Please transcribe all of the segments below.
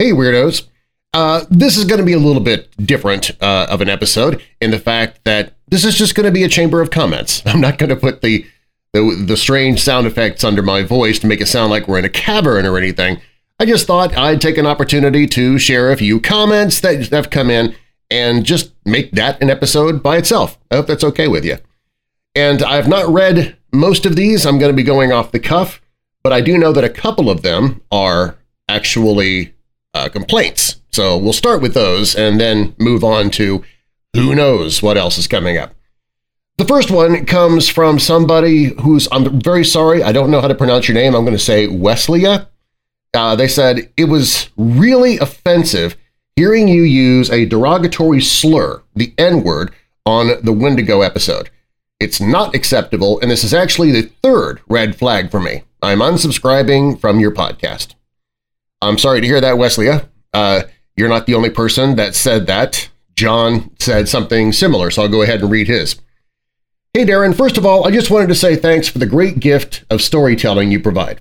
Hey Weirdos! Uh, this is going to be a little bit different uh, of an episode in the fact that this is just going to be a chamber of comments. I'm not going to put the, the, the strange sound effects under my voice to make it sound like we're in a cavern or anything. I just thought I'd take an opportunity to share a few comments that have come in and just make that an episode by itself. I hope that's okay with you. And I've not read most of these. I'm going to be going off the cuff, but I do know that a couple of them are actually uh, complaints. So we'll start with those and then move on to who knows what else is coming up. The first one comes from somebody who's, I'm very sorry, I don't know how to pronounce your name. I'm going to say Wesleya. Uh, they said, it was really offensive hearing you use a derogatory slur, the N-word, on the Wendigo episode. It's not acceptable, and this is actually the third red flag for me. I'm unsubscribing from your podcast. I'm sorry to hear that, Wesleya. Uh, you're not the only person that said that. John said something similar, so I'll go ahead and read his. Hey Darren, first of all, I just wanted to say thanks for the great gift of storytelling you provide.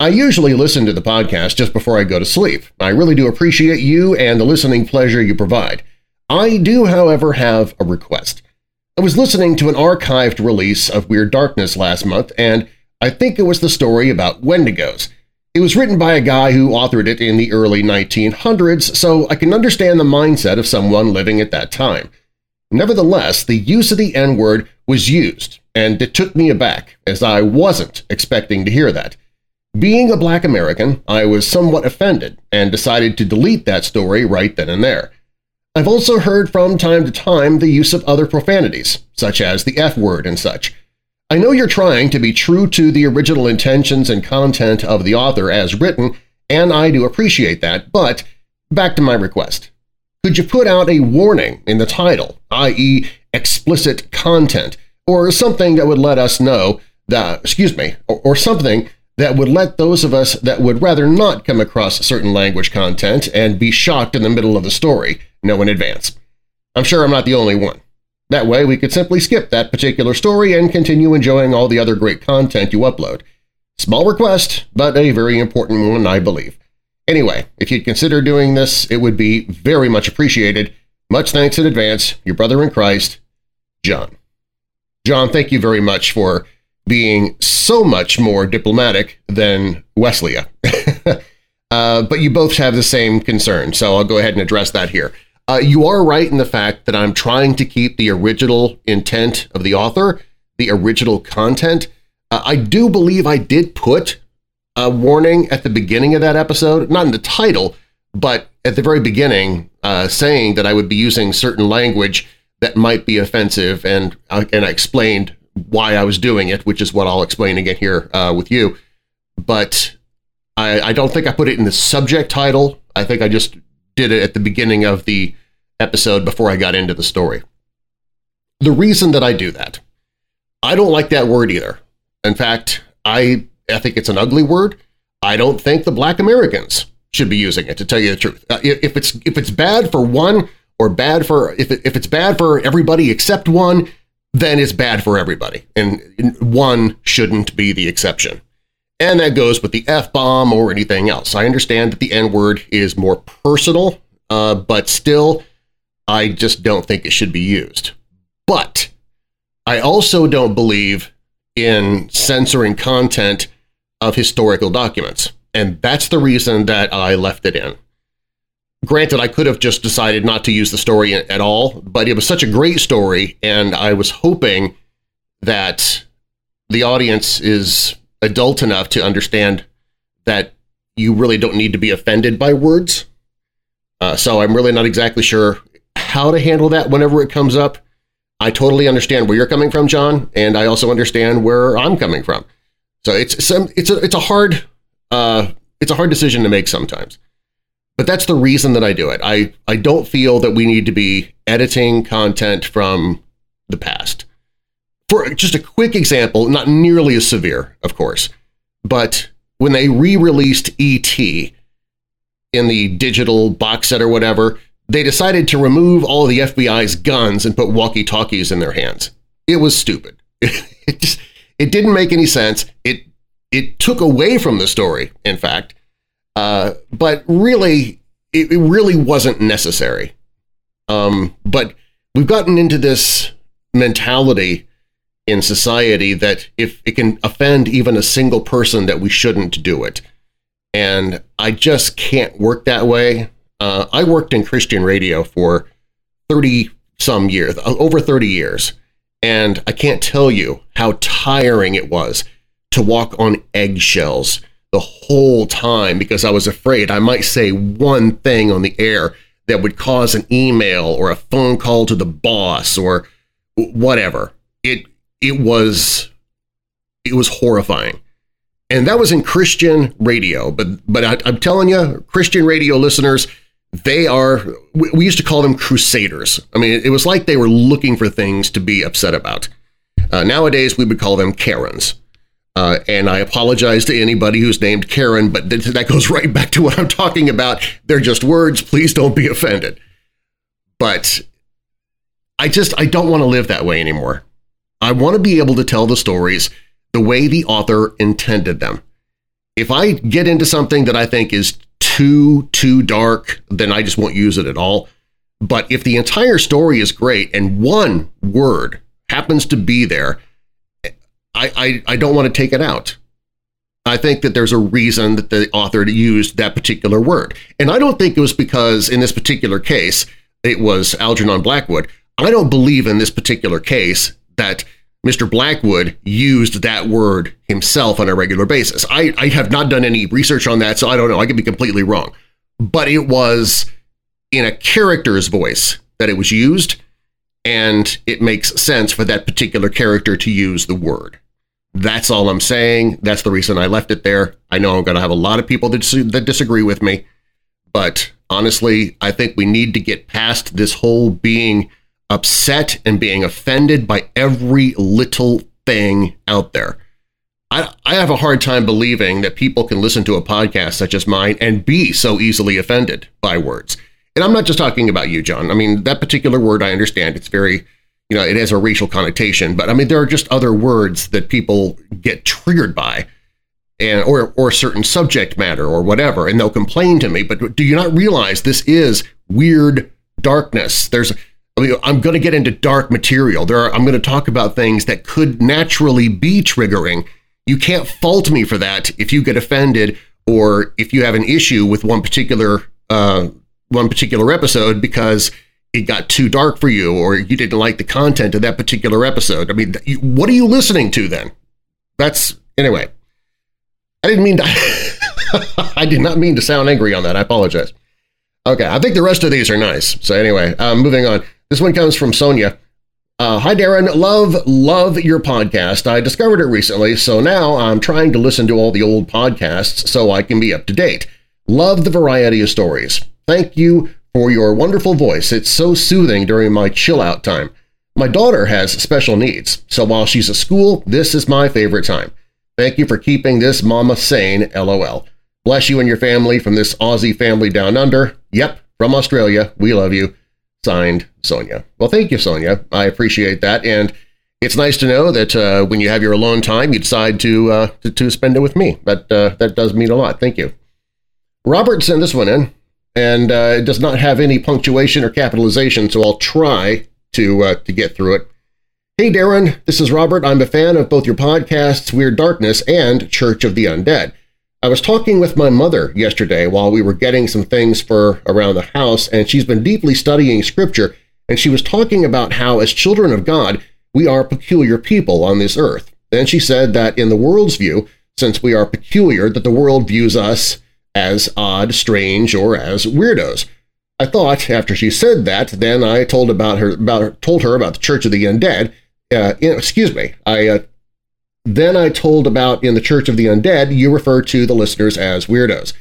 I usually listen to the podcast just before I go to sleep. I really do appreciate you and the listening pleasure you provide. I do, however, have a request. I was listening to an archived release of Weird Darkness last month, and I think it was the story about Wendigos. It was written by a guy who authored it in the early 1900s, so I can understand the mindset of someone living at that time. Nevertheless, the use of the N-word was used, and it took me aback, as I wasn't expecting to hear that. Being a black American, I was somewhat offended and decided to delete that story right then and there. I've also heard from time to time the use of other profanities, such as the F-word and such, I know you're trying to be true to the original intentions and content of the author as written, and I do appreciate that, but back to my request. Could you put out a warning in the title, i.e. explicit content, or something that would let us know that, excuse me, or, or something that would let those of us that would rather not come across certain language content and be shocked in the middle of the story know in advance. I'm sure I'm not the only one. That way we could simply skip that particular story and continue enjoying all the other great content you upload. Small request, but a very important one, I believe. Anyway, if you'd consider doing this, it would be very much appreciated. Much thanks in advance, your brother in Christ, John. John, thank you very much for being so much more diplomatic than Wesleya. uh, but you both have the same concern, so I'll go ahead and address that here. Uh, you are right in the fact that I'm trying to keep the original intent of the author, the original content. Uh, I do believe I did put a warning at the beginning of that episode, not in the title, but at the very beginning, uh, saying that I would be using certain language that might be offensive, and, uh, and I explained why I was doing it, which is what I'll explain again here uh, with you. But I, I don't think I put it in the subject title. I think I just did it at the beginning of the episode before I got into the story. The reason that I do that, I don't like that word either. In fact, I, I think it's an ugly word. I don't think the black Americans should be using it, to tell you the truth. Uh, if it's if it's bad for one or bad for if it, if it's bad for everybody except one, then it's bad for everybody, and one shouldn't be the exception. And that goes with the F-bomb or anything else. I understand that the N-word is more personal, uh, but still, I just don't think it should be used. But I also don't believe in censoring content of historical documents, and that's the reason that I left it in. Granted, I could have just decided not to use the story at all, but it was such a great story, and I was hoping that the audience is adult enough to understand that you really don't need to be offended by words. Uh, so I'm really not exactly sure how to handle that whenever it comes up. I totally understand where you're coming from, John, and I also understand where I'm coming from. So it's some it's a it's a hard uh, it's a hard decision to make sometimes. But that's the reason that I do it. I, I don't feel that we need to be editing content from the past. For just a quick example, not nearly as severe, of course, but when they re-released E.T. in the digital box set or whatever, they decided to remove all the FBI's guns and put walkie-talkies in their hands. It was stupid. It just it didn't make any sense. It it took away from the story, in fact. Uh, but really, it, it really wasn't necessary. Um, but we've gotten into this mentality in society that if it can offend even a single person that we shouldn't do it. And I just can't work that way. Uh, I worked in Christian radio for 30 some years, over 30 years. And I can't tell you how tiring it was to walk on eggshells the whole time because I was afraid I might say one thing on the air that would cause an email or a phone call to the boss or whatever. It it was it was horrifying. And that was in Christian radio, but but I, am telling you, Christian radio listeners, they are we, used to call them crusaders. I mean, it was like they were looking for things to be upset about. Uh, nowadays, we would call them Karens. Uh, and I apologize to anybody who's named Karen, but th that goes right back to what I'm talking about. They're just words. Please don't be offended. But I just, I don't want to live that way anymore. I want to be able to tell the stories the way the author intended them. If I get into something that I think is too, too dark, then I just won't use it at all. But if the entire story is great and one word happens to be there I, I, I don't want to take it out. I think that there's a reason that the author used that particular word. And I don't think it was because in this particular case, it was Algernon Blackwood. I don't believe in this particular case that Mr. Blackwood used that word himself on a regular basis. I, I have not done any research on that, so I don't know. I could be completely wrong. But it was in a character's voice that it was used, and it makes sense for that particular character to use the word. That's all I'm saying. That's the reason I left it there. I know I'm going to have a lot of people that, that disagree with me, but honestly, I think we need to get past this whole being upset and being offended by every little thing out there. I, I have a hard time believing that people can listen to a podcast such as mine and be so easily offended by words. And I'm not just talking about you, John. I mean, that particular word, I understand. It's very you know, it has a racial connotation, but I mean, there are just other words that people get triggered by and or or certain subject matter or whatever, and they'll complain to me. But do you not realize this is weird darkness? There's I mean, I'm going to get into dark material. There are, I'm going to talk about things that could naturally be triggering. You can't fault me for that if you get offended or if you have an issue with one particular uh, one particular episode because it got too dark for you or you didn't like the content of that particular episode. I mean, what are you listening to then? That's anyway. I didn't mean to I did not mean to sound angry on that. I apologize. Okay, I think the rest of these are nice. So anyway, um, moving on. This one comes from Sonia. Uh, hi, Darren. Love, love your podcast. I discovered it recently, so now I'm trying to listen to all the old podcasts so I can be up to date. Love the variety of stories. Thank you for your wonderful voice. It's so soothing during my chill-out time. My daughter has special needs, so while she's at school, this is my favorite time. Thank you for keeping this mama sane, lol. Bless you and your family from this Aussie family down under. Yep, from Australia. We love you. Signed, Sonia. Well, thank you, Sonia. I appreciate that, and it's nice to know that uh, when you have your alone time, you decide to, uh, to, to, spend it with me. That, uh, that does mean a lot. Thank you. Robert sent this one in and uh, it does not have any punctuation or capitalization, so I'll try to, uh, to get through it. Hey Darren, this is Robert. I'm a fan of both your podcasts, Weird Darkness and Church of the Undead. I was talking with my mother yesterday while we were getting some things for around the house, and she's been deeply studying Scripture, and she was talking about how, as children of God, we are peculiar people on this earth. Then she said that in the world's view, since we are peculiar, that the world views us as odd, strange, or as weirdos. I thought after she said that, then I told about her about her, told her about the Church of the Undead. Uh, in, excuse me. I uh, then I told about in the Church of the Undead, you refer to the listeners as weirdos.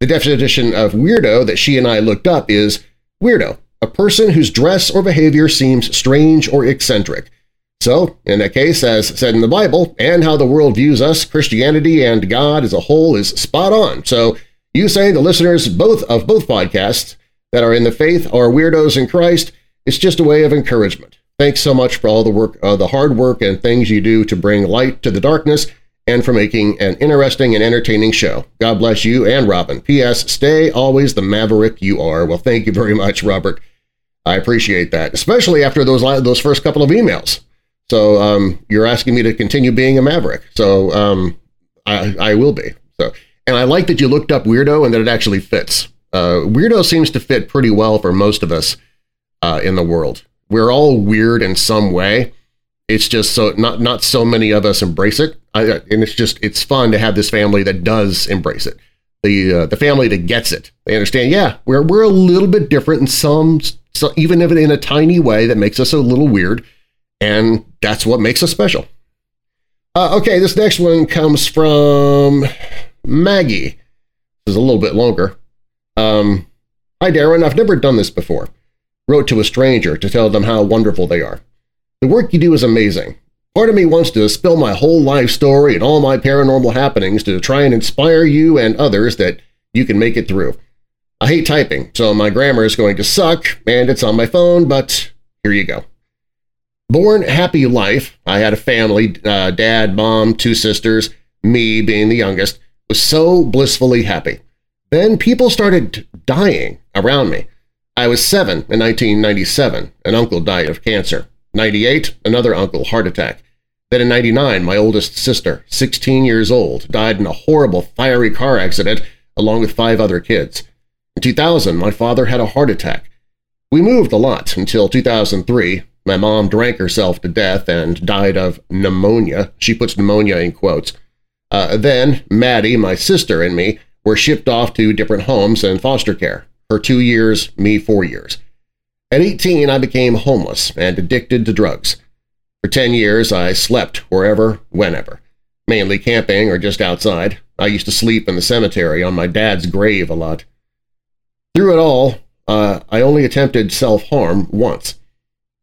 The definition of weirdo that she and I looked up is weirdo, a person whose dress or behavior seems strange or eccentric. So, in that case, as said in the Bible, and how the world views us, Christianity and God as a whole is spot on. So, you say the listeners both of both podcasts that are in the faith are weirdos in Christ. It's just a way of encouragement. Thanks so much for all the work, uh, the hard work and things you do to bring light to the darkness and for making an interesting and entertaining show. God bless you and Robin. P.S. Stay always the maverick you are. Well, thank you very much, Robert. I appreciate that, especially after those those first couple of emails. So um, you're asking me to continue being a maverick. So um, I, I will be. So and I like that you looked up weirdo and that it actually fits. Uh, weirdo seems to fit pretty well for most of us uh, in the world. We're all weird in some way. It's just so not not so many of us embrace it, I, and it's just it's fun to have this family that does embrace it. The uh, the family that gets it. They understand. Yeah, we're we're a little bit different in some, so even if in a tiny way that makes us a little weird, and that's what makes us special. Uh, okay, this next one comes from Maggie. This is a little bit longer. Um, Hi, Darren. I've never done this before. Wrote to a stranger to tell them how wonderful they are. The work you do is amazing. Part of me wants to spill my whole life story and all my paranormal happenings to try and inspire you and others that you can make it through. I hate typing, so my grammar is going to suck, and it's on my phone, but here you go. Born happy life, I had a family, uh, dad, mom, two sisters, me being the youngest, was so blissfully happy. Then people started dying around me. I was seven in 1997. An uncle died of cancer. 98, another uncle, heart attack. Then in 99, my oldest sister, 16 years old, died in a horrible fiery car accident along with five other kids. In 2000, my father had a heart attack. We moved a lot until 2003. My mom drank herself to death and died of pneumonia. She puts pneumonia in quotes. Uh, then Maddie, my sister, and me were shipped off to different homes and foster care. Her two years, me four years. At 18, I became homeless and addicted to drugs. For 10 years, I slept wherever, whenever, mainly camping or just outside. I used to sleep in the cemetery on my dad's grave a lot. Through it all, uh, I only attempted self-harm once.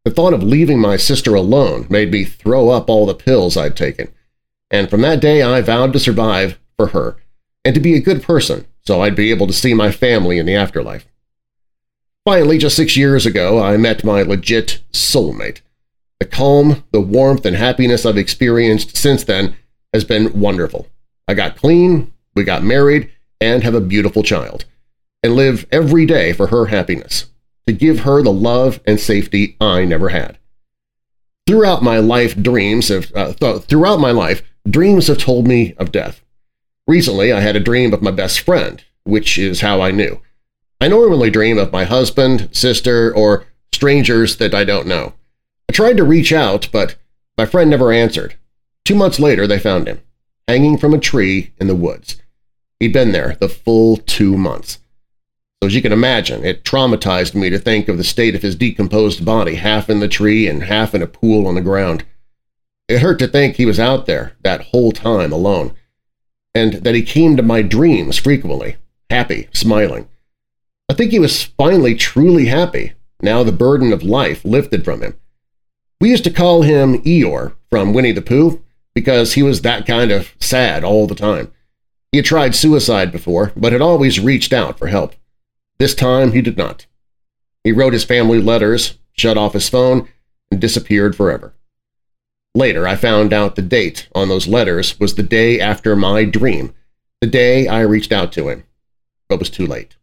The thought of leaving my sister alone made me throw up all the pills I'd taken, and from that day I vowed to survive for her and to be a good person so I'd be able to see my family in the afterlife. Finally, just six years ago, I met my legit soulmate. The calm, the warmth, and happiness I've experienced since then has been wonderful. I got clean, we got married, and have a beautiful child, and live every day for her happiness, to give her the love and safety I never had. Throughout my life, dreams have uh, th throughout my life, dreams have told me of death. Recently, I had a dream of my best friend, which is how I knew. I normally dream of my husband, sister, or strangers that I don't know. I tried to reach out, but my friend never answered. Two months later, they found him, hanging from a tree in the woods. He'd been there the full two months. So as you can imagine, it traumatized me to think of the state of his decomposed body, half in the tree and half in a pool on the ground. It hurt to think he was out there that whole time alone, and that he came to my dreams frequently, happy, smiling. I think he was finally truly happy, now the burden of life lifted from him. We used to call him Eeyore from Winnie the Pooh because he was that kind of sad all the time. He had tried suicide before, but had always reached out for help. This time he did not. He wrote his family letters, shut off his phone, and disappeared forever. Later, I found out the date on those letters was the day after my dream, the day I reached out to him, but it was too late.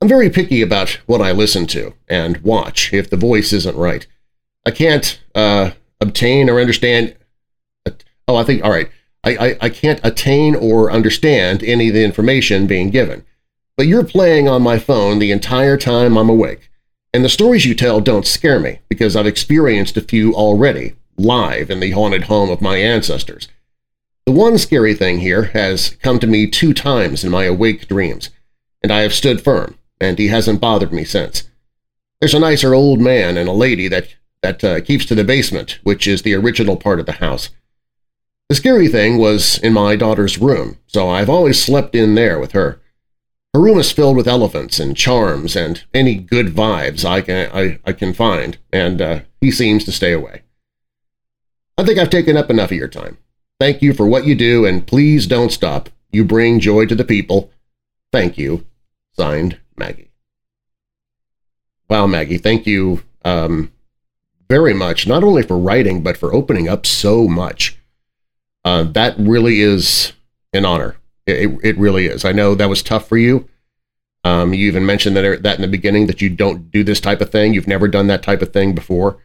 I'm very picky about what I listen to and watch if the voice isn't right. I can't uh, obtain or understand. Oh, I think, all right. I, I, I can't attain or understand any of the information being given. But you're playing on my phone the entire time I'm awake. And the stories you tell don't scare me because I've experienced a few already, live in the haunted home of my ancestors. The one scary thing here has come to me two times in my awake dreams, and I have stood firm, and he hasn't bothered me since. There's a nicer old man and a lady that, that uh, keeps to the basement, which is the original part of the house. The scary thing was in my daughter's room, so I've always slept in there with her. Her room is filled with elephants and charms and any good vibes I can, I, I can find, and uh, he seems to stay away. I think I've taken up enough of your time. Thank you for what you do, and please don't stop. You bring joy to the people. Thank you. Signed, Maggie. Wow, Maggie, thank you um, very much, not only for writing, but for opening up so much. Uh, that really is an honor. It, it really is. I know that was tough for you. Um, you even mentioned that, that in the beginning that you don't do this type of thing. You've never done that type of thing before.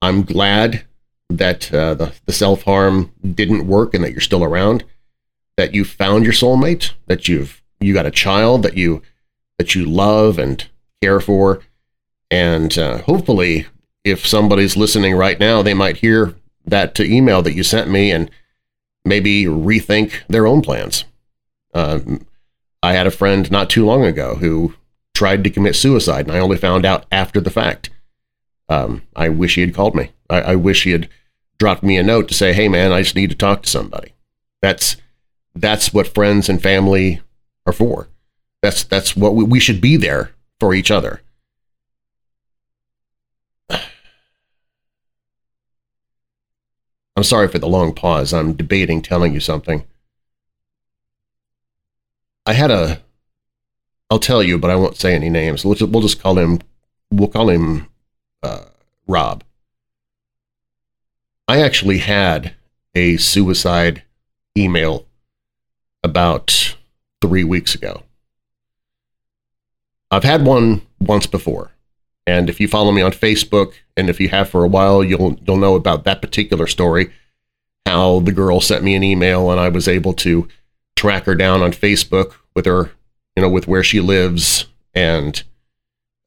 I'm glad that uh, the, the self harm didn't work and that you're still around. That you found your soulmate. That you've you got a child that you that you love and care for. And uh, hopefully, if somebody's listening right now, they might hear that email that you sent me and maybe rethink their own plans. Uh, I had a friend not too long ago who tried to commit suicide, and I only found out after the fact. Um, I wish he had called me. I, I, wish he had dropped me a note to say, "Hey, man, I just need to talk to somebody." That's that's what friends and family are for. That's that's what we, we should be there for each other. I'm sorry for the long pause. I'm debating telling you something. I had a, I'll tell you, but I won't say any names. We'll just, we'll just call him, we'll call him uh, Rob. I actually had a suicide email about three weeks ago. I've had one once before. And if you follow me on Facebook, and if you have for a while, you'll you'll know about that particular story. How the girl sent me an email, and I was able to track her down on Facebook with her, you know, with where she lives, and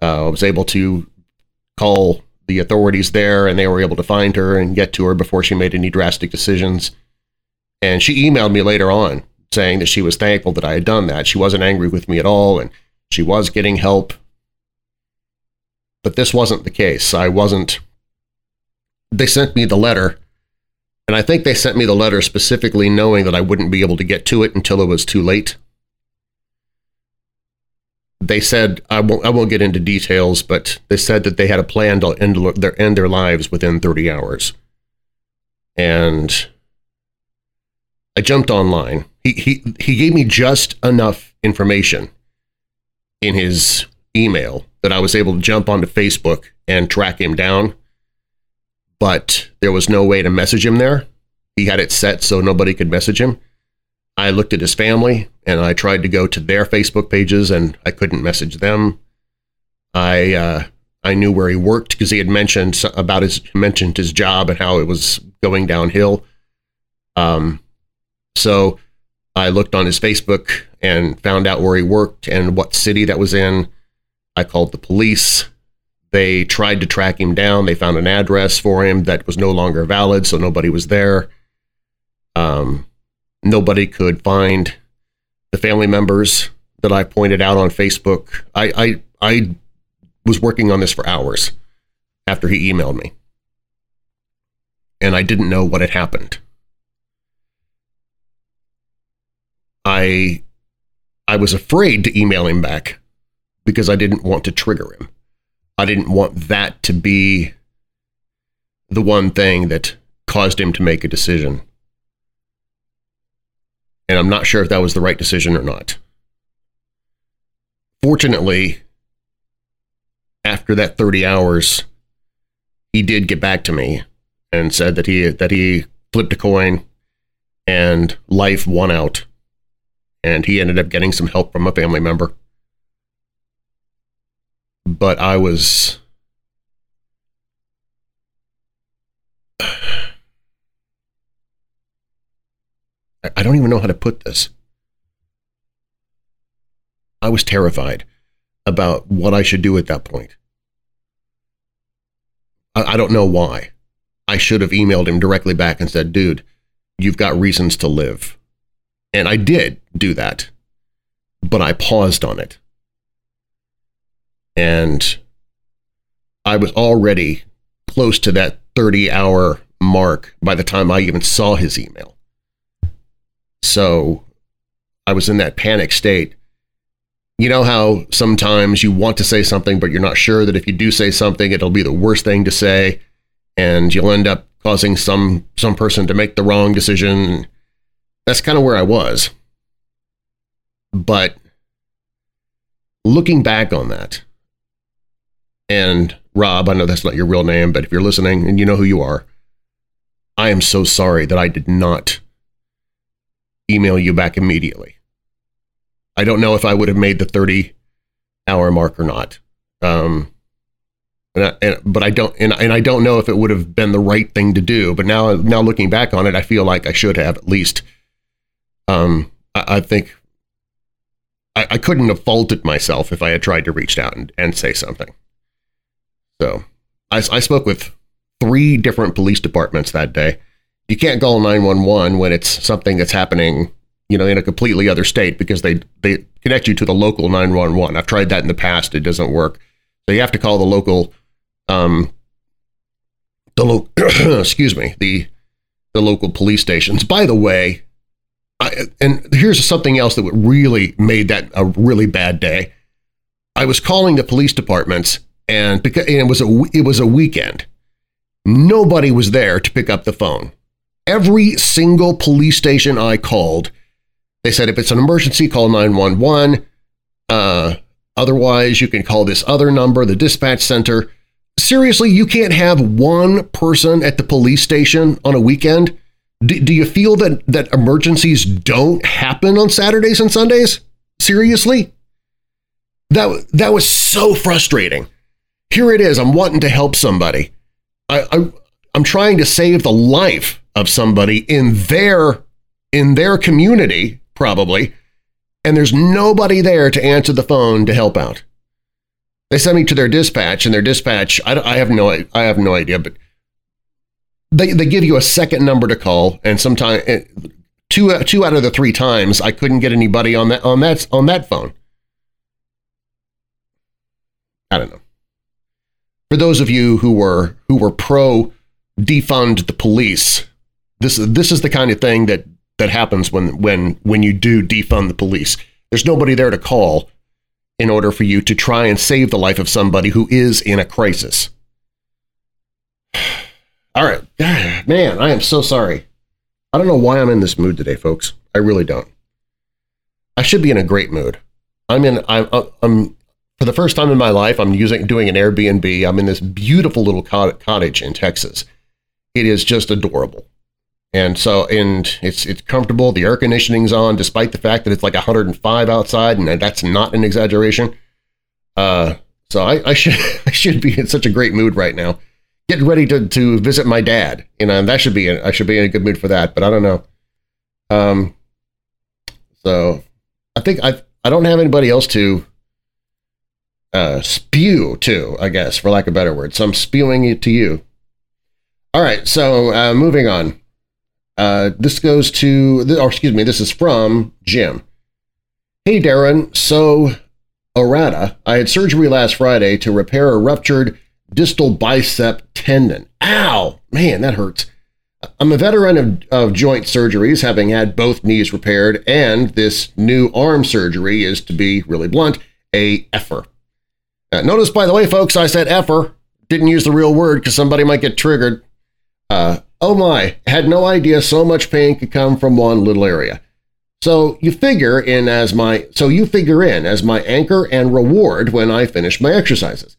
uh, I was able to call the authorities there, and they were able to find her and get to her before she made any drastic decisions. And she emailed me later on saying that she was thankful that I had done that. She wasn't angry with me at all, and she was getting help but this wasn't the case. I wasn't. They sent me the letter, and I think they sent me the letter specifically knowing that I wouldn't be able to get to it until it was too late. They said I won't. I won't get into details, but they said that they had a plan to end their end their lives within 30 hours. And I jumped online. He he he gave me just enough information in his email that I was able to jump onto Facebook and track him down, but there was no way to message him there. He had it set so nobody could message him. I looked at his family and I tried to go to their Facebook pages and I couldn't message them. I uh, I knew where he worked because he had mentioned about his mentioned his job and how it was going downhill. Um, so I looked on his Facebook and found out where he worked and what city that was in. I called the police. They tried to track him down. They found an address for him that was no longer valid, so nobody was there. Um, nobody could find the family members that I pointed out on Facebook. I, I, I was working on this for hours after he emailed me, and I didn't know what had happened. I I was afraid to email him back because I didn't want to trigger him. I didn't want that to be the one thing that caused him to make a decision. And I'm not sure if that was the right decision or not. Fortunately, after that 30 hours, he did get back to me and said that he that he flipped a coin and life won out and he ended up getting some help from a family member but I was I don't even know how to put this. I was terrified about what I should do at that point. I, I, don't know why. I should have emailed him directly back and said, dude, you've got reasons to live. And I did do that, but I paused on it. And I was already close to that 30 hour mark by the time I even saw his email. So I was in that panic state. You know how sometimes you want to say something, but you're not sure that if you do say something, it'll be the worst thing to say, and you'll end up causing some some person to make the wrong decision. That's kind of where I was. But looking back on that, and Rob, I know that's not your real name, but if you're listening and you know who you are, I am so sorry that I did not email you back immediately. I don't know if I would have made the 30 hour mark or not. Um, and, I, and, but I don't, and, and I don't know if it would have been the right thing to do. But now, now looking back on it, I feel like I should have at least. Um, I, I think I, I, couldn't have faulted myself if I had tried to reach out and, and say something. So I, I spoke with three different police departments that day. You can't call 911 when it's something that's happening, you know, in a completely other state because they, they connect you to the local 911. I've tried that in the past. It doesn't work. So you have to call the local, um, the lo- excuse me, the, the local police stations. By the way, I, and here's something else that really made that a really bad day. I was calling the police departments and because and it was a it was a weekend. Nobody was there to pick up the phone. Every single police station I called, they said if it's an emergency, call 911. Uh, otherwise, you can call this other number, the dispatch center. Seriously, you can't have one person at the police station on a weekend? Do, do you feel that, that emergencies don't happen on Saturdays and Sundays? Seriously? That, that was so frustrating. Here it is. I'm wanting to help somebody. I, I, I'm trying to save the life of somebody in their in their community, probably, and there's nobody there to answer the phone to help out. They send me to their dispatch, and their dispatch, I, I have no I have no idea, but they they give you a second number to call, and sometimes eh, two two out of the three times I couldn't get anybody on that on that on that phone. I don't know for those of you who were who were pro defund the police, this this is the kind of thing that that happens when when when you do defund the police. There's nobody there to call in order for you to try and save the life of somebody who is in a crisis. All right, man, I am so sorry. I don't know why I'm in this mood today, folks. I really don't. I should be in a great mood. I'm in. I'm. I'm for the first time in my life, I'm using doing an Airbnb. I'm in this beautiful little cottage in Texas. It is just adorable. And so, and it's it's comfortable. The air conditioning's on, despite the fact that it's like 105 outside, and that's not an exaggeration. Uh, so I, I should I should be in such a great mood right now, getting ready to to visit my dad. You know, and that should be I should be in a good mood for that. But I don't know. Um, so I think I I don't have anybody else to uh, spew to, I guess, for lack of a better word. So I'm spewing it to you. All right, so uh, moving on. Uh, this goes to, or excuse me, this is from Jim. Hey, Darren. So, errata. I had surgery last Friday to repair a ruptured distal bicep tendon. Ow! Man, that hurts. I'm a veteran of, of joint surgeries, having had both knees repaired, and this new arm surgery is, to be really blunt, a effer. Uh, notice, by the way, folks, I said effer. Didn't use the real word because somebody might get triggered. Uh, oh my, had no idea so much pain could come from one little area. So you figure in as my so you figure in as my anchor and reward when I finish my exercises.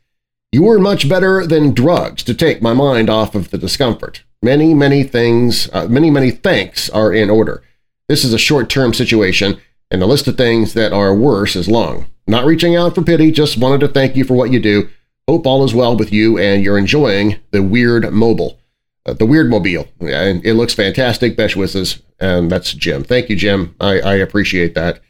You were much better than drugs to take my mind off of the discomfort. Many, many things, uh, many, many thanks are in order. This is a short-term situation, and the list of things that are worse is long. Not reaching out for pity, just wanted to thank you for what you do. Hope all is well with you and you're enjoying the Weird Mobile. Uh, the Weird Mobile. And it looks fantastic. Best wishes. And that's Jim. Thank you, Jim. I, I appreciate that.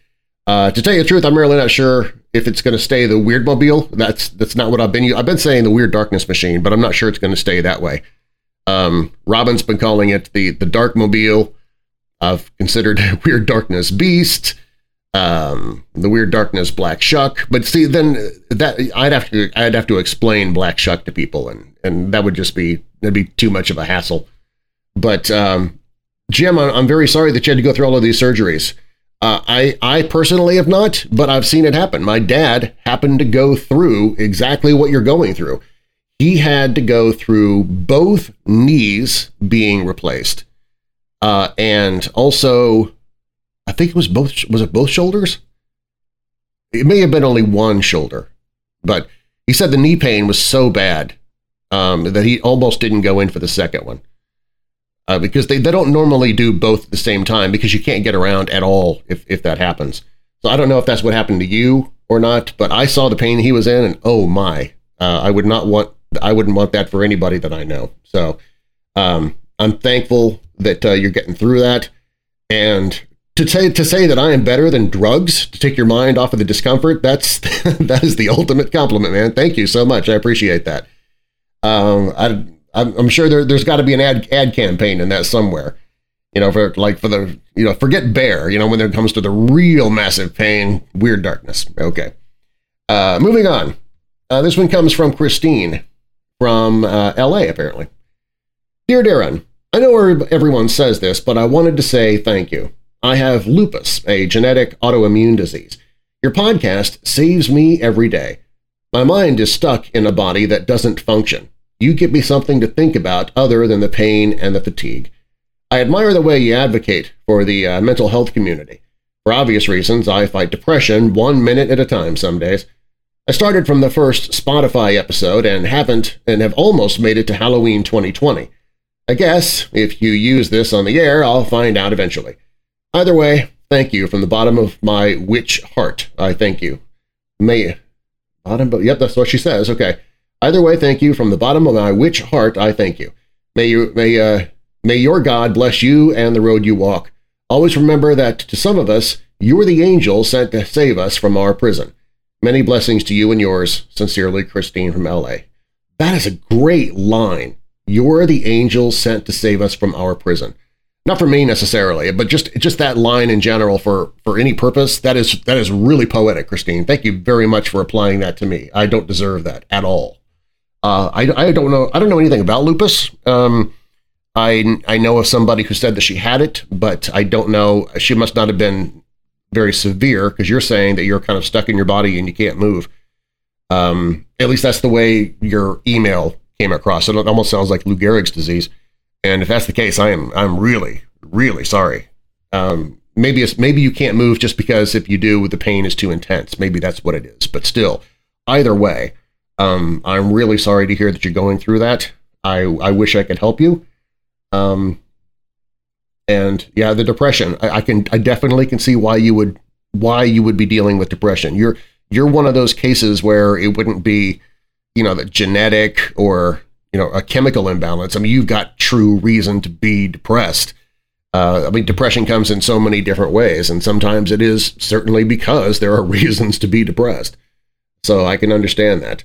Uh, to tell you the truth, I'm really not sure if it's going to stay the Weird Mobile. That's that's not what I've been. I've been saying the Weird Darkness Machine, but I'm not sure it's going to stay that way. Um, Robin's been calling it the the Dark Mobile. I've considered Weird Darkness Beast um, the Weird Darkness Black Shuck. But see, then that I'd have to I'd have to explain Black Shuck to people, and and that would just be that'd be too much of a hassle. But um, Jim, I'm very sorry that you had to go through all of these surgeries. Uh, I I personally have not, but I've seen it happen. My dad happened to go through exactly what you're going through. He had to go through both knees being replaced, uh, and also I think it was both. Was it both shoulders? It may have been only one shoulder, but he said the knee pain was so bad um, that he almost didn't go in for the second one. uh, because they, they don't normally do both at the same time because you can't get around at all if, if that happens. So I don't know if that's what happened to you or not, but I saw the pain he was in and oh my, uh, I would not want, I wouldn't want that for anybody that I know. So um, I'm thankful that uh, you're getting through that. And to say to say that I am better than drugs to take your mind off of the discomfort, that's that is the ultimate compliment, man. Thank you so much. I appreciate that. Um, I, I'm sure there, there's got to be an ad ad campaign in that somewhere. You know, for like for the you know, forget Bayer. You know, when it comes to the real massive pain, weird darkness. Okay. Uh, moving on. Uh, this one comes from Christine from uh, L.A. Apparently. Dear Darren, I know everyone says this, but I wanted to say thank you. I have lupus, a genetic autoimmune disease. Your podcast saves me every day. My mind is stuck in a body that doesn't function. You give me something to think about other than the pain and the fatigue. I admire the way you advocate for the uh, mental health community. For obvious reasons, I fight depression one minute at a time some days. I started from the first Spotify episode and haven't and have almost made it to Halloween 2020. I guess if you use this on the air, I'll find out eventually. Either way, thank you from the bottom of my witch heart. I thank you. May bottom, but yep, that's what she says. Okay. Either way, thank you from the bottom of my witch heart. I thank you. May you may uh may your God bless you and the road you walk. Always remember that to some of us, you are the angel sent to save us from our prison. Many blessings to you and yours. Sincerely, Christine from LA. That is a great line. You're the angel sent to save us from our prison. Not for me necessarily, but just just that line in general for for any purpose. That is that is really poetic, Christine. Thank you very much for applying that to me. I don't deserve that at all. Uh, I I don't know I don't know anything about lupus. Um, I I know of somebody who said that she had it, but I don't know. She must not have been very severe because you're saying that you're kind of stuck in your body and you can't move. Um, at least that's the way your email came across. It almost sounds like Lou Gehrig's disease. And if that's the case, I am I'm really really sorry. Um, maybe it's maybe you can't move just because if you do, the pain is too intense. Maybe that's what it is. But still, either way, um, I'm really sorry to hear that you're going through that. I I wish I could help you. Um, and yeah, the depression. I, I can I definitely can see why you would why you would be dealing with depression. You're you're one of those cases where it wouldn't be you know, the genetic or, you know, a chemical imbalance. I mean, you've got true reason to be depressed. Uh, I mean, depression comes in so many different ways, and sometimes it is certainly because there are reasons to be depressed. So I can understand that.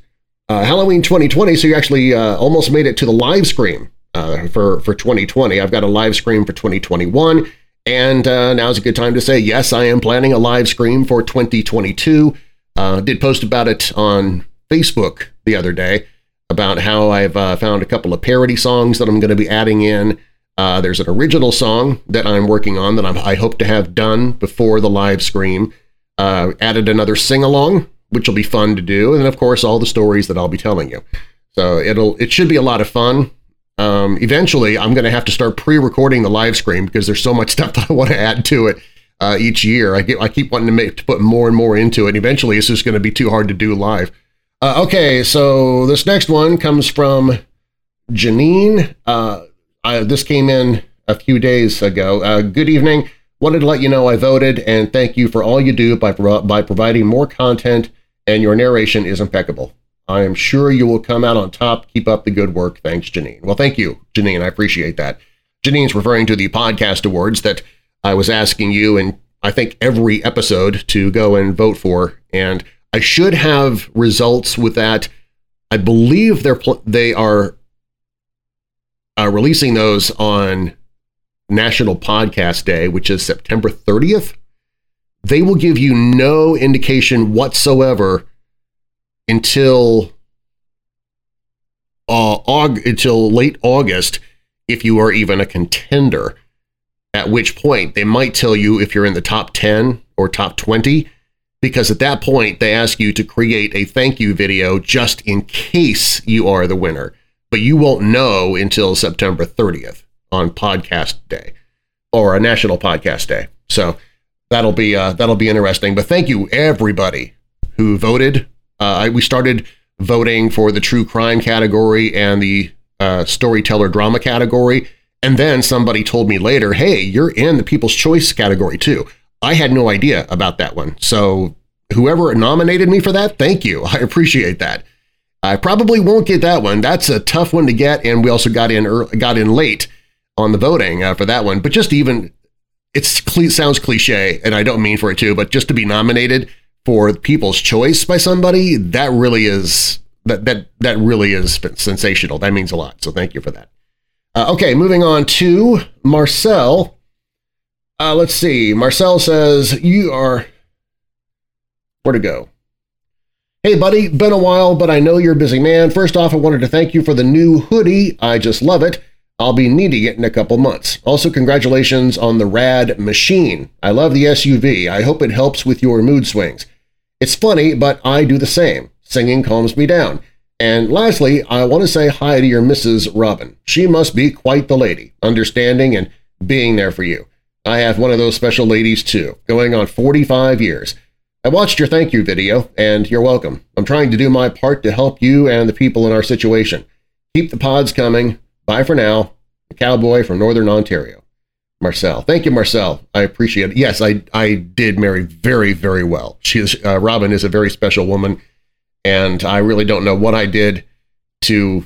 Uh, Halloween 2020, so you actually uh, almost made it to the live stream uh, for, for 2020. I've got a live stream for 2021, and uh, now's a good time to say, yes, I am planning a live stream for 2022. Uh, did post about it on Facebook the other day about how I've uh, found a couple of parody songs that I'm going to be adding in. Uh, there's an original song that I'm working on that I'm, i hope to have done before the live stream. Uh, added another sing along, which will be fun to do, and of course all the stories that I'll be telling you. So it'll it should be a lot of fun. Um, eventually, I'm going to have to start pre-recording the live stream because there's so much stuff that I want to add to it uh, each year. I, get, I keep wanting to, make, to put more and more into it. And eventually, it's just going to be too hard to do live. Uh, okay, so this next one comes from Janine. Uh, I, this came in a few days ago. Uh, good evening. Wanted to let you know I voted and thank you for all you do by, by providing more content and your narration is impeccable. I am sure you will come out on top. Keep up the good work. Thanks, Janine. Well, thank you, Janine. I appreciate that. Janine's referring to the podcast awards that I was asking you and I think every episode to go and vote for. And I should have results with that. I believe they're they are uh, releasing those on National Podcast Day, which is September 30th. They will give you no indication whatsoever until uh, aug- until late August if you are even a contender. At which point they might tell you if you're in the top 10 or top 20 because at that point they ask you to create a thank you video just in case you are the winner. But you won't know until September 30th on podcast day or a national podcast day. So that'll be uh, that'll be interesting. But thank you everybody who voted. Uh, we started voting for the true crime category and the uh, storyteller drama category, And then somebody told me later, hey, you're in the People's Choice category too. I had no idea about that one. So whoever nominated me for that, thank you. I appreciate that. I probably won't get that one. That's a tough one to get, and we also got in early, got in late on the voting uh, for that one. But just even, it sounds cliche, and I don't mean for it to, but just to be nominated for People's Choice by somebody, that really is that that that really is sensational. That means a lot. So thank you for that. Uh, okay, moving on to Marcel. Uh, let's see. Marcel says you are where to go. Hey, buddy, been a while, but I know you're a busy man. First off, I wanted to thank you for the new hoodie. I just love it. I'll be needing it in a couple months. Also, congratulations on the rad machine. I love the SUV. I hope it helps with your mood swings. It's funny, but I do the same. Singing calms me down. And lastly, I want to say hi to your Mrs. Robin. She must be quite the lady, understanding and being there for you. I have one of those special ladies too, going on 45 years. I watched your thank you video, and you're welcome. I'm trying to do my part to help you and the people in our situation. Keep the pods coming. Bye for now. The cowboy from Northern Ontario. Marcel. Thank you, Marcel. I appreciate it. Yes, I, I did marry very, very well. She is, uh, Robin is a very special woman, and I really don't know what I did to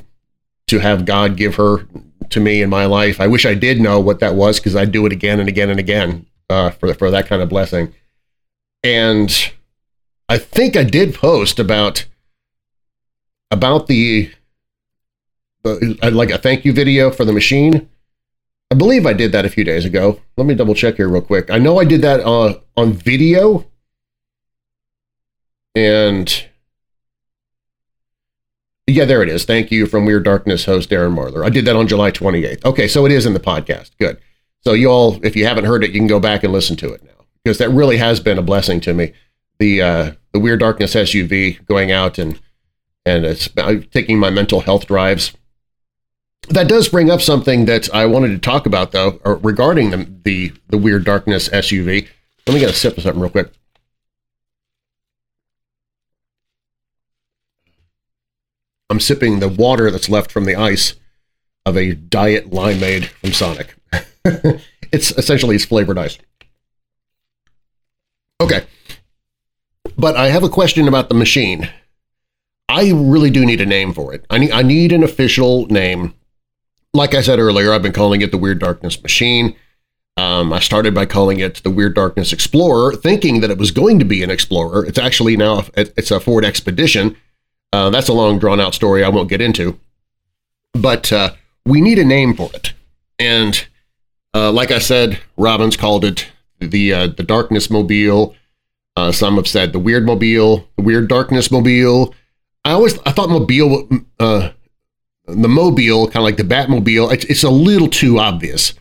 to have God give her to me in my life. I wish I did know what that was because I'd do it again and again and again uh, for for that kind of blessing. And I think I did post about about the, the like a thank you video for the machine. I believe I did that a few days ago. Let me double check here real quick. I know I did that uh, on video. And yeah, there it is. Thank you from Weird Darkness host Darren Marlar. I did that on July 28th. Okay, so it is in the podcast. Good. So you all, if you haven't heard it, you can go back and listen to it now because that really has been a blessing to me. The uh, the Weird Darkness SUV going out and and it's taking my mental health drives. That does bring up something that I wanted to talk about though, regarding the, the the Weird Darkness SUV. Let me get a sip of something real quick. I'm sipping the water that's left from the ice of a diet limeade from Sonic. it's essentially it's flavored ice. Okay. But I have a question about the machine. I really do need a name for it. I need, I need an official name. Like I said earlier, I've been calling it the Weird Darkness Machine. Um, I started by calling it the Weird Darkness Explorer, thinking that it was going to be an Explorer. It's actually now it's a Ford Expedition. Uh, that's a long, drawn-out story I won't get into. But uh, we need a name for it. And uh, like I said, Robin's called it the uh, the Darkness Mobile. Uh, some have said the Weird Mobile, the Weird Darkness Mobile. I always I thought Mobile, uh, the Mobile, kind of like the Batmobile. It's, it's a little too obvious.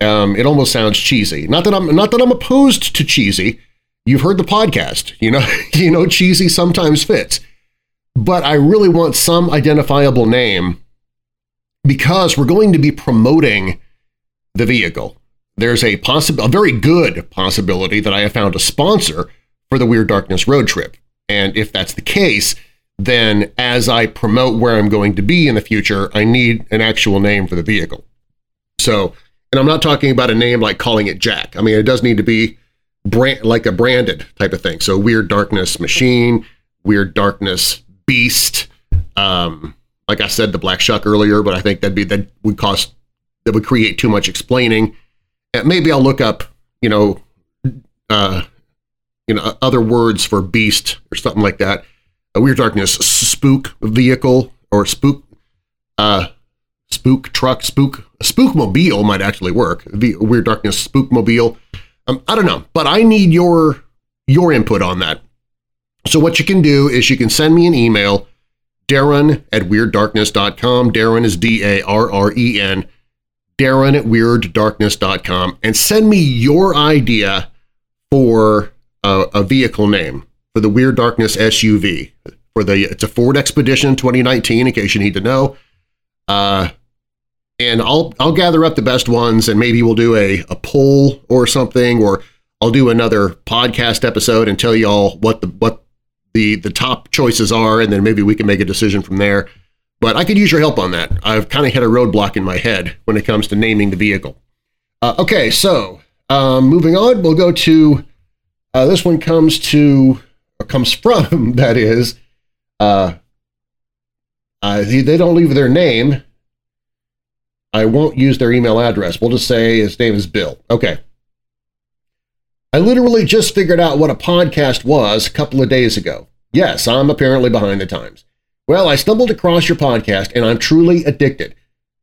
Um, it almost sounds cheesy. Not that I'm not that I'm opposed to cheesy. You've heard the podcast. You know, you know, cheesy sometimes fits. But I really want some identifiable name because we're going to be promoting the vehicle there's a possible, a very good possibility that I have found a sponsor for the Weird Darkness road trip. And if that's the case, then as I promote where I'm going to be in the future, I need an actual name for the vehicle. So, and I'm not talking about a name like calling it Jack. I mean, it does need to be brand, like a branded type of thing. So, Weird Darkness Machine, Weird Darkness Beast. Um, like I said, the Black Shuck earlier, but I think that'd be that would cost that would create too much explaining maybe I'll look up, you know, uh, you know, other words for beast or something like that. A Weird Darkness spook vehicle or spook, uh, spook truck, spook, spook mobile might actually work. The Weird Darkness spookmobile. Um, I don't know, but I need your your input on that. So what you can do is you can send me an email, Darren at weirddarkness.com. Darren is D A R R E N darren at weirddarkness.com and send me your idea for a, a, vehicle name for the Weird Darkness SUV. For the It's a Ford Expedition 2019, in case you need to know. Uh, and I'll I'll gather up the best ones and maybe we'll do a, a poll or something, or I'll do another podcast episode and tell you all what the what the the top choices are, and then maybe we can make a decision from there. but I could use your help on that. I've kind of hit a roadblock in my head when it comes to naming the vehicle. Uh, okay, so um, moving on, we'll go to uh, this one comes to or comes from that is uh, uh, they, they don't leave their name. I won't use their email address. We'll just say his name is Bill. Okay. I literally just figured out what a podcast was a couple of days ago. Yes, I'm apparently behind the times. Well, I stumbled across your podcast and I'm truly addicted.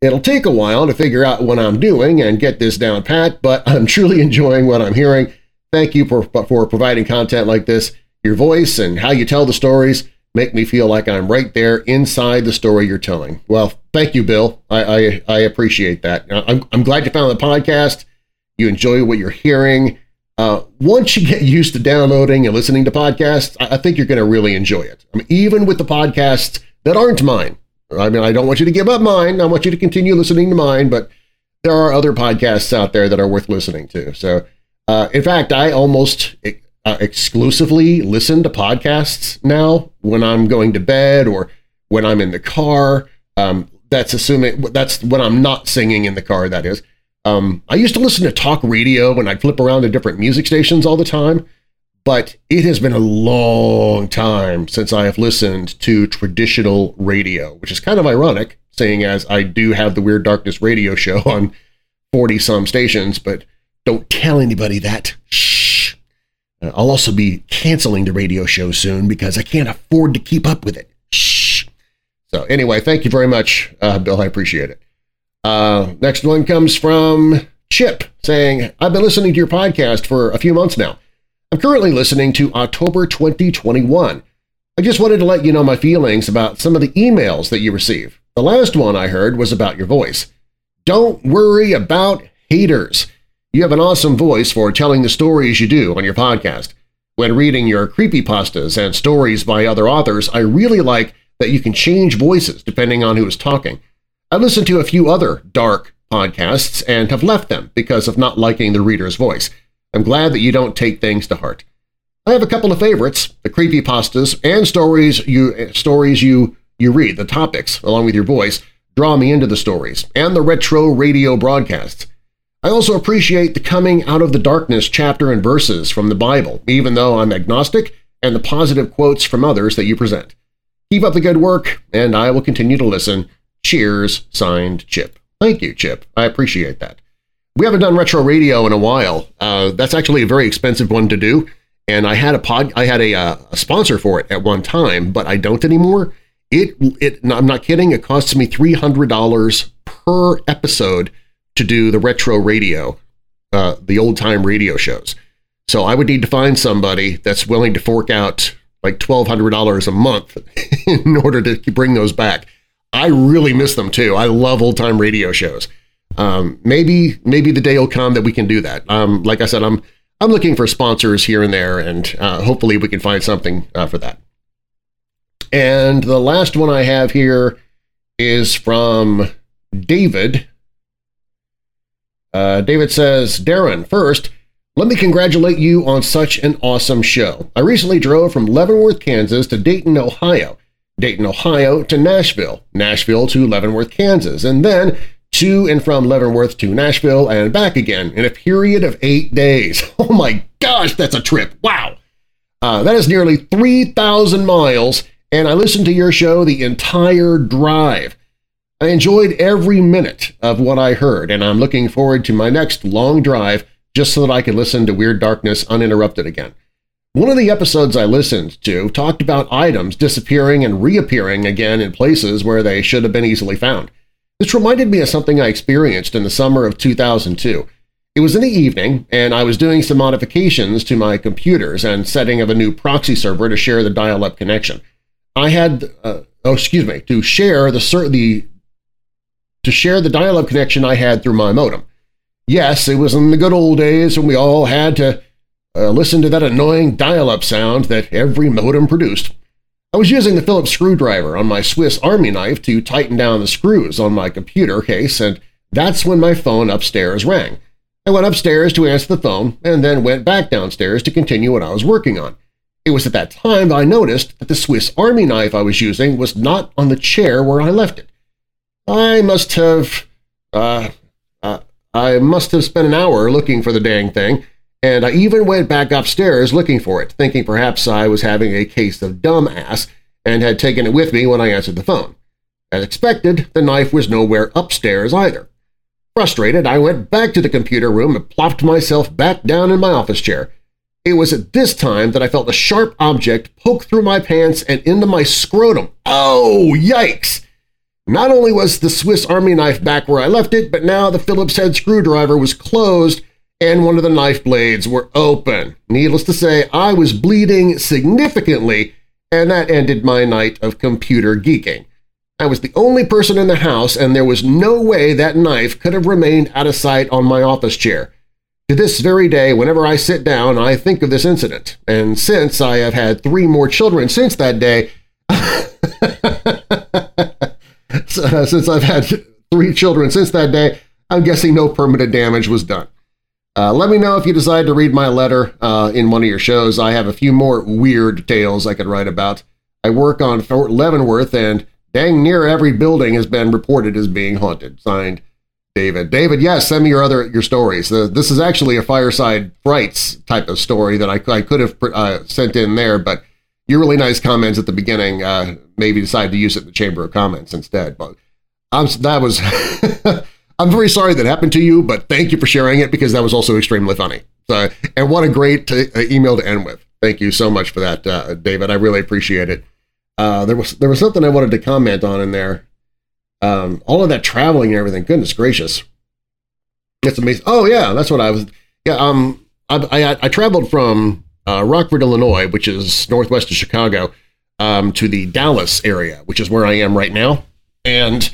It'll take a while to figure out what I'm doing and get this down pat, but I'm truly enjoying what I'm hearing. Thank you for, for providing content like this. Your voice and how you tell the stories make me feel like I'm right there inside the story you're telling. Well, thank you, Bill. I, I, I appreciate that. I'm, I'm glad you found the podcast. You enjoy what you're hearing. Uh, once you get used to downloading and listening to podcasts, I, I think you're going to really enjoy it. I mean, even with the podcasts that aren't mine. I mean, I don't want you to give up mine. I want you to continue listening to mine, but there are other podcasts out there that are worth listening to. So, uh, in fact, I almost uh, exclusively listen to podcasts now when I'm going to bed or when I'm in the car. Um, that's assuming that's when I'm not singing in the car. That is. Um, I used to listen to talk radio and I'd flip around to different music stations all the time, but it has been a long time since I have listened to traditional radio, which is kind of ironic, seeing as I do have the Weird Darkness radio show on 40 some stations, but don't tell anybody that. Shh. Uh, I'll also be canceling the radio show soon because I can't afford to keep up with it. Shh. So, anyway, thank you very much, uh, Bill. I appreciate it. Uh, next one comes from Chip saying, I've been listening to your podcast for a few months now. I'm currently listening to October 2021. I just wanted to let you know my feelings about some of the emails that you receive. The last one I heard was about your voice. Don't worry about haters. You have an awesome voice for telling the stories you do on your podcast. When reading your creepypastas and stories by other authors, I really like that you can change voices depending on who is talking. I listened to a few other dark podcasts and have left them because of not liking the reader's voice. I'm glad that you don't take things to heart. I have a couple of favorites, the creepypastas and stories you stories you you read, the topics, along with your voice, draw me into the stories, and the retro radio broadcasts. I also appreciate the coming out of the darkness chapter and verses from the Bible, even though I'm agnostic, and the positive quotes from others that you present. Keep up the good work, and I will continue to listen. Cheers, signed Chip. Thank you, Chip. I appreciate that. We haven't done retro radio in a while. Uh, that's actually a very expensive one to do, and I had a pod, I had a, uh, a sponsor for it at one time, but I don't anymore. It, it, I'm not kidding. It costs me three hundred dollars per episode to do the retro radio, uh, the old time radio shows. So I would need to find somebody that's willing to fork out like $1,200 a month in order to bring those back. I really miss them too. I love old time radio shows. Um, maybe maybe the day will come that we can do that. Um, like I said, I'm I'm looking for sponsors here and there, and uh, hopefully we can find something uh, for that. And the last one I have here is from David, uh, David says, Darren, first, let me congratulate you on such an awesome show. I recently drove from Leavenworth, Kansas to Dayton, Ohio, Dayton, Ohio to Nashville, Nashville to Leavenworth, Kansas, and then to and from Leavenworth to Nashville and back again in a period of eight days. Oh my gosh, that's a trip. Wow. Uh, that is nearly 3,000 miles, and I listened to your show the entire drive. I enjoyed every minute of what I heard, and I'm looking forward to my next long drive just so that I can listen to Weird Darkness uninterrupted again. One of the episodes I listened to talked about items disappearing and reappearing again in places where they should have been easily found. This reminded me of something I experienced in the summer of 2002. It was in the evening, and I was doing some modifications to my computers and setting of a new proxy server to share the dial-up connection. I had, uh, oh, excuse me, to share the, the to share the dial-up connection I had through my modem. Yes, it was in the good old days when we all had to uh, listen to that annoying dial-up sound that every modem produced. I was using the Phillips screwdriver on my Swiss Army knife to tighten down the screws on my computer case, and that's when my phone upstairs rang. I went upstairs to answer the phone and then went back downstairs to continue what I was working on. It was at that time that I noticed that the Swiss Army knife I was using was not on the chair where I left it. I must have, uh, uh, I must have spent an hour looking for the dang thing, and I even went back upstairs looking for it, thinking perhaps I was having a case of dumb ass and had taken it with me when I answered the phone. As expected, the knife was nowhere upstairs either. Frustrated, I went back to the computer room and plopped myself back down in my office chair. It was at this time that I felt a sharp object poke through my pants and into my scrotum. Oh, yikes! Not only was the Swiss Army knife back where I left it, but now the Phillips head screwdriver was closed and one of the knife blades were open. Needless to say, I was bleeding significantly, and that ended my night of computer geeking. I was the only person in the house, and there was no way that knife could have remained out of sight on my office chair. To this very day, whenever I sit down, I think of this incident, and since I have had three more children since that day, since I've had three children since that day, I'm guessing no permanent damage was done. Uh, let me know if you decide to read my letter uh, in one of your shows. I have a few more weird tales I could write about. I work on Fort Leavenworth, and dang near every building has been reported as being haunted. Signed, David. David, yes, send me your other your stories. Uh, this is actually a fireside frights type of story that I, I could have uh, sent in there, but your really nice comments at the beginning uh, maybe decide to use it in the Chamber of Comments instead. But I'm, that was I'm very sorry that happened to you, but thank you for sharing it because that was also extremely funny. So, and what a great uh, email to end with. Thank you so much for that, uh, David. I really appreciate it. Uh, there was there was something I wanted to comment on in there. Um, all of that traveling and everything. Goodness gracious, it's amazing. Oh yeah, that's what I was. Yeah, um, I I, I traveled from uh, Rockford, Illinois, which is northwest of Chicago, um, to the Dallas area, which is where I am right now, and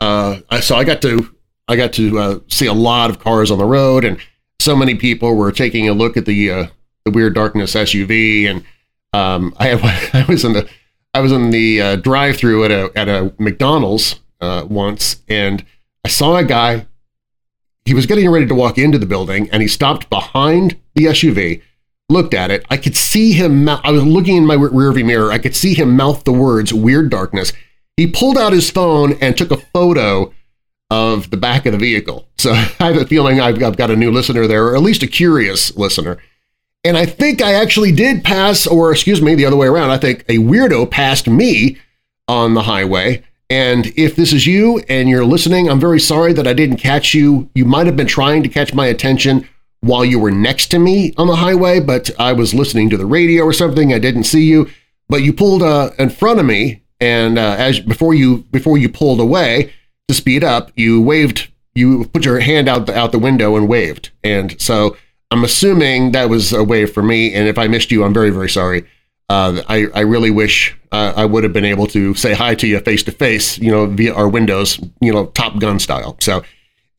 uh, so I got to I got to uh, see a lot of cars on the road, and so many people were taking a look at the uh, the Weird Darkness SUV. And um, I, I was in the I was in the uh, drive-through at a at a McDonald's uh, once, and I saw a guy. He was getting ready to walk into the building, and he stopped behind the SUV, looked at it. I could see him. I was looking in my rearview mirror. I could see him mouth the words "Weird Darkness." He pulled out his phone and took a photo of the back of the vehicle. So I have a feeling I've, I've got a new listener there, or at least a curious listener. And I think I actually did pass, or excuse me, the other way around. I think a weirdo passed me on the highway. And if this is you and you're listening, I'm very sorry that I didn't catch you. You might have been trying to catch my attention while you were next to me on the highway, but I was listening to the radio or something. I didn't see you, but you pulled uh, in front of me, and uh, as before you before you pulled away, to speed up, you waved, you put your hand out the, out the window and waved. And so I'm assuming that was a wave for me. And if I missed you, I'm very, very sorry. Uh, I, I really wish uh, I would have been able to say hi to you face to face, you know, via our windows, you know, Top Gun style. So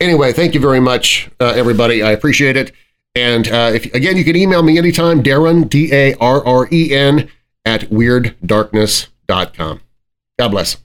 anyway, thank you very much, uh, everybody. I appreciate it. And uh, if again, you can email me anytime, Darren, D A R R E N, at weirddarkness.com. God bless.